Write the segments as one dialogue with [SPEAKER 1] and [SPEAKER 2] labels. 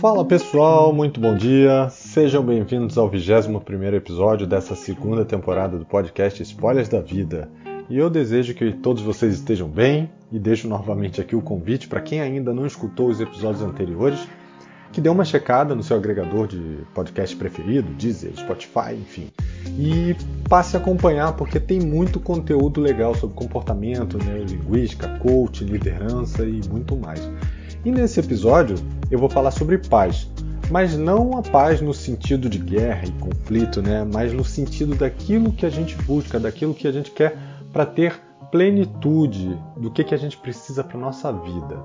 [SPEAKER 1] Fala pessoal, muito bom dia. Sejam bem-vindos ao 21 episódio dessa segunda temporada do podcast Spoilers da Vida. E eu desejo que todos vocês estejam bem e deixo novamente aqui o convite para quem ainda não escutou os episódios anteriores, que dê uma checada no seu agregador de podcast preferido, Deezer, Spotify, enfim, e passe a acompanhar porque tem muito conteúdo legal sobre comportamento, neurolinguística, coach, liderança e muito mais. E nesse episódio eu vou falar sobre paz, mas não a paz no sentido de guerra e conflito, né? mas no sentido daquilo que a gente busca, daquilo que a gente quer para ter plenitude do que, que a gente precisa para nossa vida.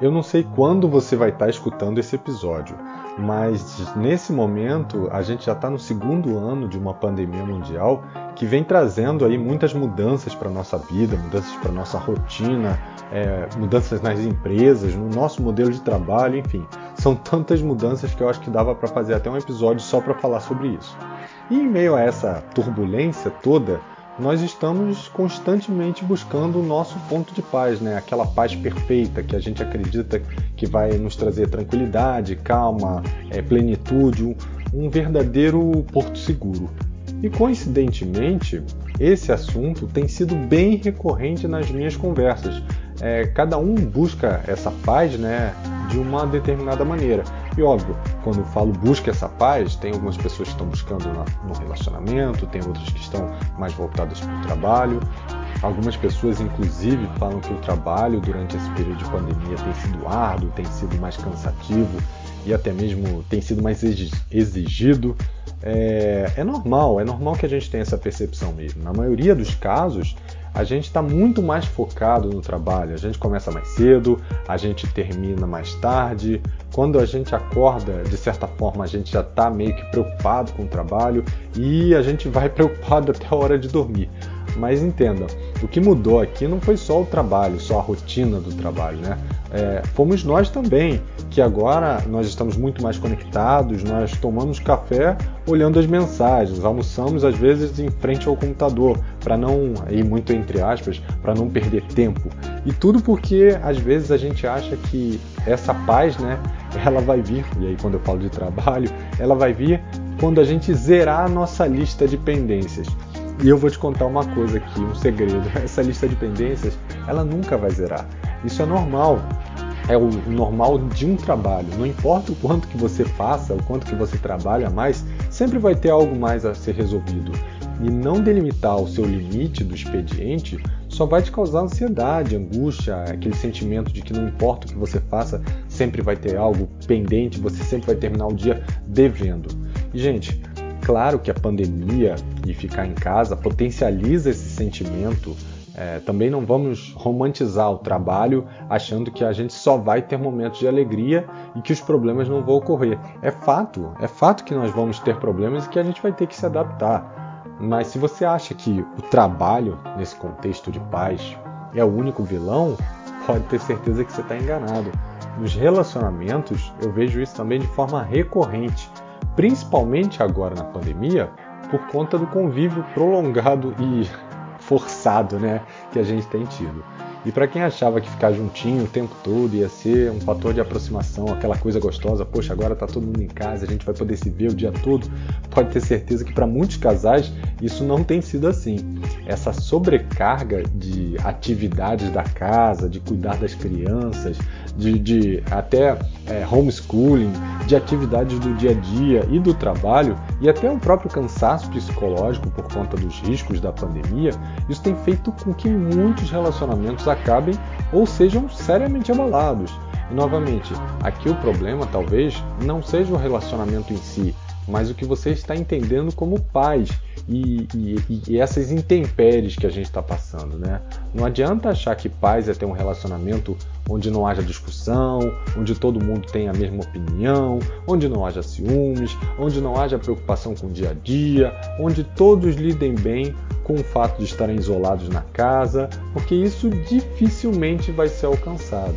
[SPEAKER 1] Eu não sei quando você vai estar tá escutando esse episódio, mas nesse momento a gente já está no segundo ano de uma pandemia mundial que vem trazendo aí muitas mudanças para nossa vida, mudanças para nossa rotina, é, mudanças nas empresas, no nosso modelo de trabalho, enfim, são tantas mudanças que eu acho que dava para fazer até um episódio só para falar sobre isso. E em meio a essa turbulência toda, nós estamos constantemente buscando o nosso ponto de paz, né? Aquela paz perfeita que a gente acredita que vai nos trazer tranquilidade, calma, é, plenitude, um, verdadeiro porto seguro. E coincidentemente, esse assunto tem sido bem recorrente nas minhas conversas. É, cada um busca essa paz né, de uma determinada maneira. E óbvio, quando eu falo busca essa paz, tem algumas pessoas que estão buscando no relacionamento, tem outras que estão mais voltadas para o trabalho. Algumas pessoas, inclusive, falam que o trabalho durante esse período de pandemia tem sido árduo, tem sido mais cansativo e até mesmo tem sido mais exigido. É, é normal, é normal que a gente tenha essa percepção mesmo. Na maioria dos casos, a gente está muito mais focado no trabalho. A gente começa mais cedo, a gente termina mais tarde. Quando a gente acorda, de certa forma, a gente já está meio que preocupado com o trabalho e a gente vai preocupado até a hora de dormir. Mas entenda, o que mudou aqui não foi só o trabalho, só a rotina do trabalho, né? É, fomos nós também, que agora nós estamos muito mais conectados, nós tomamos café olhando as mensagens, almoçamos às vezes em frente ao computador, para não, ir muito entre aspas, para não perder tempo. E tudo porque às vezes a gente acha que essa paz, né, ela vai vir, e aí quando eu falo de trabalho, ela vai vir quando a gente zerar a nossa lista de pendências. E eu vou te contar uma coisa aqui, um segredo. Essa lista de pendências, ela nunca vai zerar. Isso é normal. É o normal de um trabalho. Não importa o quanto que você faça, o quanto que você trabalha mais, sempre vai ter algo mais a ser resolvido. E não delimitar o seu limite do expediente só vai te causar ansiedade, angústia, aquele sentimento de que não importa o que você faça, sempre vai ter algo pendente, você sempre vai terminar o dia devendo. E, gente, claro que a pandemia e ficar em casa potencializa esse sentimento. É, também não vamos romantizar o trabalho achando que a gente só vai ter momentos de alegria e que os problemas não vão ocorrer. É fato, é fato que nós vamos ter problemas e que a gente vai ter que se adaptar. Mas se você acha que o trabalho, nesse contexto de paz, é o único vilão, pode ter certeza que você está enganado. Nos relacionamentos, eu vejo isso também de forma recorrente principalmente agora na pandemia, por conta do convívio prolongado e forçado né, que a gente tem tido. E para quem achava que ficar juntinho o tempo todo ia ser um fator de aproximação, aquela coisa gostosa, poxa, agora tá todo mundo em casa, a gente vai poder se ver o dia todo, pode ter certeza que para muitos casais isso não tem sido assim. Essa sobrecarga de atividades da casa, de cuidar das crianças, de, de até é, homeschooling, de atividades do dia a dia e do trabalho, e até o próprio cansaço psicológico por conta dos riscos da pandemia, isso tem feito com que muitos relacionamentos acabem ou sejam seriamente abalados. E novamente, aqui o problema talvez não seja o relacionamento em si, mas o que você está entendendo como paz e, e, e essas intempéries que a gente está passando, né? Não adianta achar que paz é ter um relacionamento onde não haja discussão, onde todo mundo tenha a mesma opinião, onde não haja ciúmes, onde não haja preocupação com o dia a dia, onde todos lidem bem com o fato de estarem isolados na casa, porque isso dificilmente vai ser alcançado.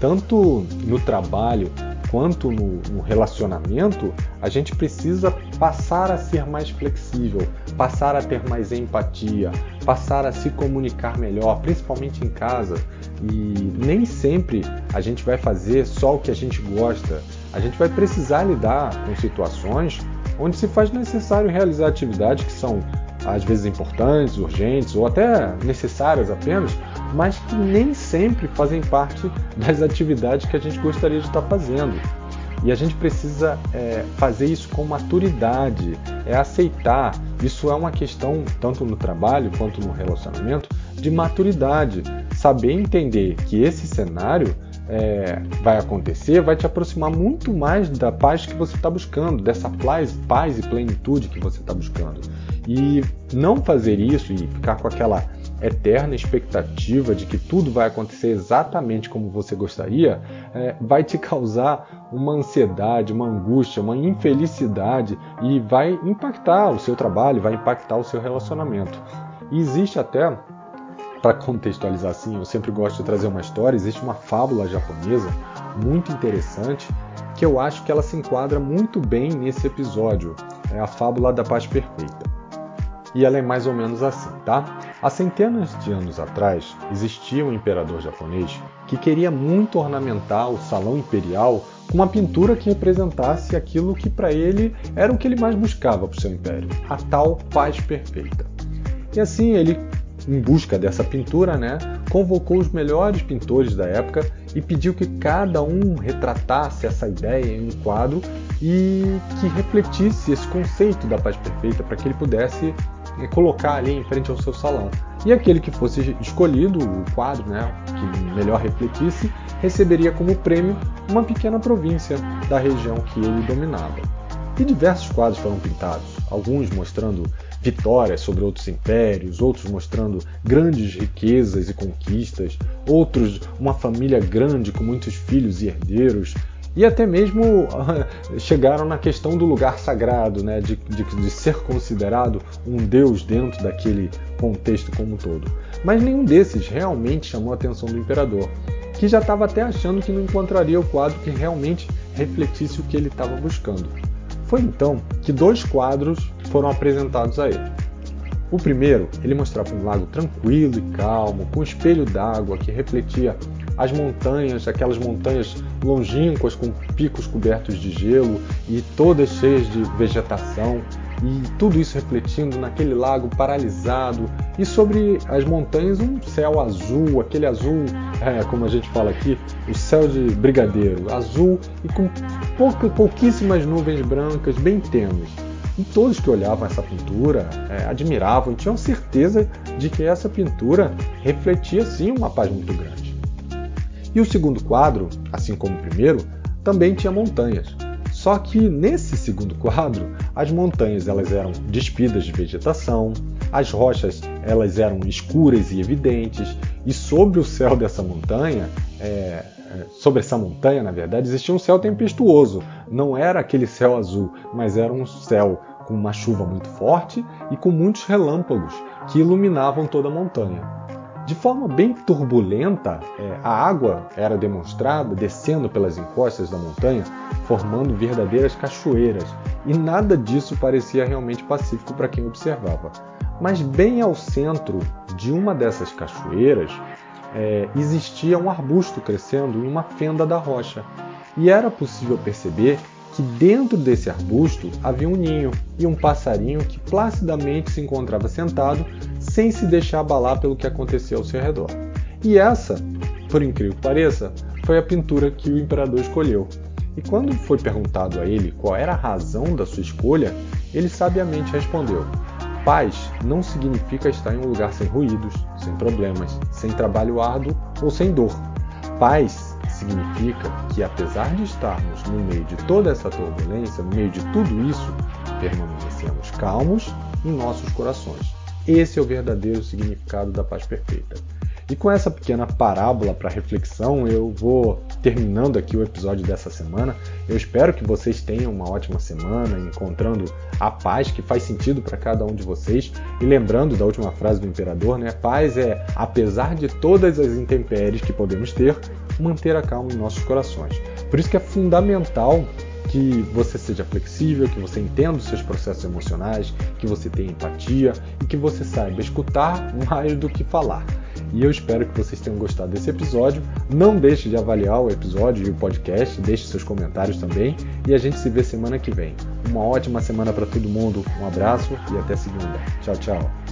[SPEAKER 1] Tanto no trabalho quanto no, no, relacionamento, a gente precisa passar a ser mais flexível, passar a ter mais empatia, passar a se comunicar melhor, principalmente em casa. E nem sempre a gente vai fazer só o que a gente gosta. a gente vai precisar lidar com situações onde se faz necessário realizar atividades que são às vezes importantes, urgentes ou até necessárias apenas, mas que nem sempre fazem parte das atividades que a gente gostaria de estar fazendo. E a gente precisa é, fazer isso com maturidade, é aceitar. Isso é uma questão, tanto no trabalho quanto no relacionamento, de maturidade. Saber entender que esse cenário é, vai acontecer vai te aproximar muito mais da paz que você está buscando, dessa paz, paz e plenitude que você está buscando. E não fazer isso e ficar com aquela eterna expectativa de que tudo vai acontecer exatamente como você gostaria, é, vai te causar uma ansiedade, uma angústia, uma infelicidade e vai impactar o seu trabalho, vai impactar o seu relacionamento. E existe até, para contextualizar assim, eu sempre gosto de trazer uma história, existe uma fábula japonesa muito interessante que eu acho que ela se enquadra muito bem nesse episódio. É a fábula da paz perfeita. E ela é mais ou menos assim, tá? Há centenas de anos atrás, existia um imperador japonês que queria muito ornamentar o salão imperial com uma pintura que representasse aquilo que para ele era o que ele mais buscava para o seu império, a tal paz perfeita. E assim ele, em busca dessa pintura, né, convocou os melhores pintores da época e pediu que cada um retratasse essa ideia em um quadro e que refletisse esse conceito da paz perfeita para que ele pudesse colocar ali em frente ao seu salão. E aquele que fosse escolhido, o quadro né, que melhor refletisse, receberia como prêmio uma pequena província da região que ele dominava. E diversos quadros foram pintados, alguns mostrando vitórias sobre outros impérios, outros mostrando grandes riquezas e conquistas, outros uma família grande com muitos filhos e herdeiros, e até mesmo chegaram na questão do lugar sagrado, né, de, de, de, ser considerado um deus dentro daquele contexto como um todo. Mas nenhum desses realmente chamou a atenção do imperador, que já estava até achando que não encontraria o quadro que realmente refletisse o que ele estava buscando. Foi então que dois quadros foram apresentados a ele. O primeiro, ele mostrava um lago tranquilo e calmo, com um espelho d'água que refletia as montanhas, aquelas montanhas longínquas com picos cobertos de gelo e todas cheias de vegetação, e tudo isso refletindo naquele lago paralisado, e sobre as montanhas um céu azul, aquele azul, é, como a gente fala aqui, o céu de brigadeiro, azul e com pouca, pouquíssimas nuvens brancas, bem tênues. E todos que olhavam essa pintura é, admiravam tinham certeza de que essa pintura refletia sim uma paz muito grande. E o segundo quadro, assim como o primeiro, também tinha montanhas. Só que nesse segundo quadro, as montanhas elas eram despidas de vegetação, as rochas elas eram escuras e evidentes, e sobre o céu dessa montanha, é, é sobre essa montanha, na verdade, existia um céu tempestuoso. Não era aquele céu azul, mas era um céu com uma chuva muito forte e com muitos relâmpagos que iluminavam toda a montanha. De forma bem turbulenta, é, a água era demonstrada descendo pelas encostas da montanha, formando verdadeiras cachoeiras, e nada disso parecia realmente pacífico para quem observava. Mas bem ao centro de uma dessas cachoeiras é, existia um arbusto crescendo em uma fenda da rocha, e era possível perceber que dentro desse arbusto havia um ninho e um passarinho que placidamente se encontrava sentado sem se deixar abalar pelo que acontecia ao seu redor. E essa, por incrível que pareça, foi a pintura que o imperador escolheu. E quando foi perguntado a ele qual era a razão da sua escolha, ele sabiamente respondeu: Paz não significa estar em um lugar sem ruídos, sem problemas, sem trabalho árduo ou sem dor. Paz significa que, apesar de estarmos no meio de toda essa turbulência, no meio de tudo isso, permanecemos calmos em nossos corações. Esse é o verdadeiro significado da paz perfeita. E com essa pequena parábola para reflexão, eu vou terminando aqui o episódio dessa semana. Eu espero que vocês tenham uma ótima semana, encontrando a paz que faz sentido para cada um de vocês. E lembrando da última frase do imperador, né? Paz é, apesar de todas as intempéries que podemos ter, manter a calma em nossos corações. Por isso que é fundamental que você seja flexível, que você entenda os seus processos emocionais, que você tenha empatia e que você saiba escutar mais do que falar. E eu espero que vocês tenham gostado desse episódio. Não deixe de avaliar o episódio e o podcast, deixe seus comentários também. E a gente se vê semana que vem. Uma ótima semana para todo mundo, um abraço e até segunda. Tchau, tchau.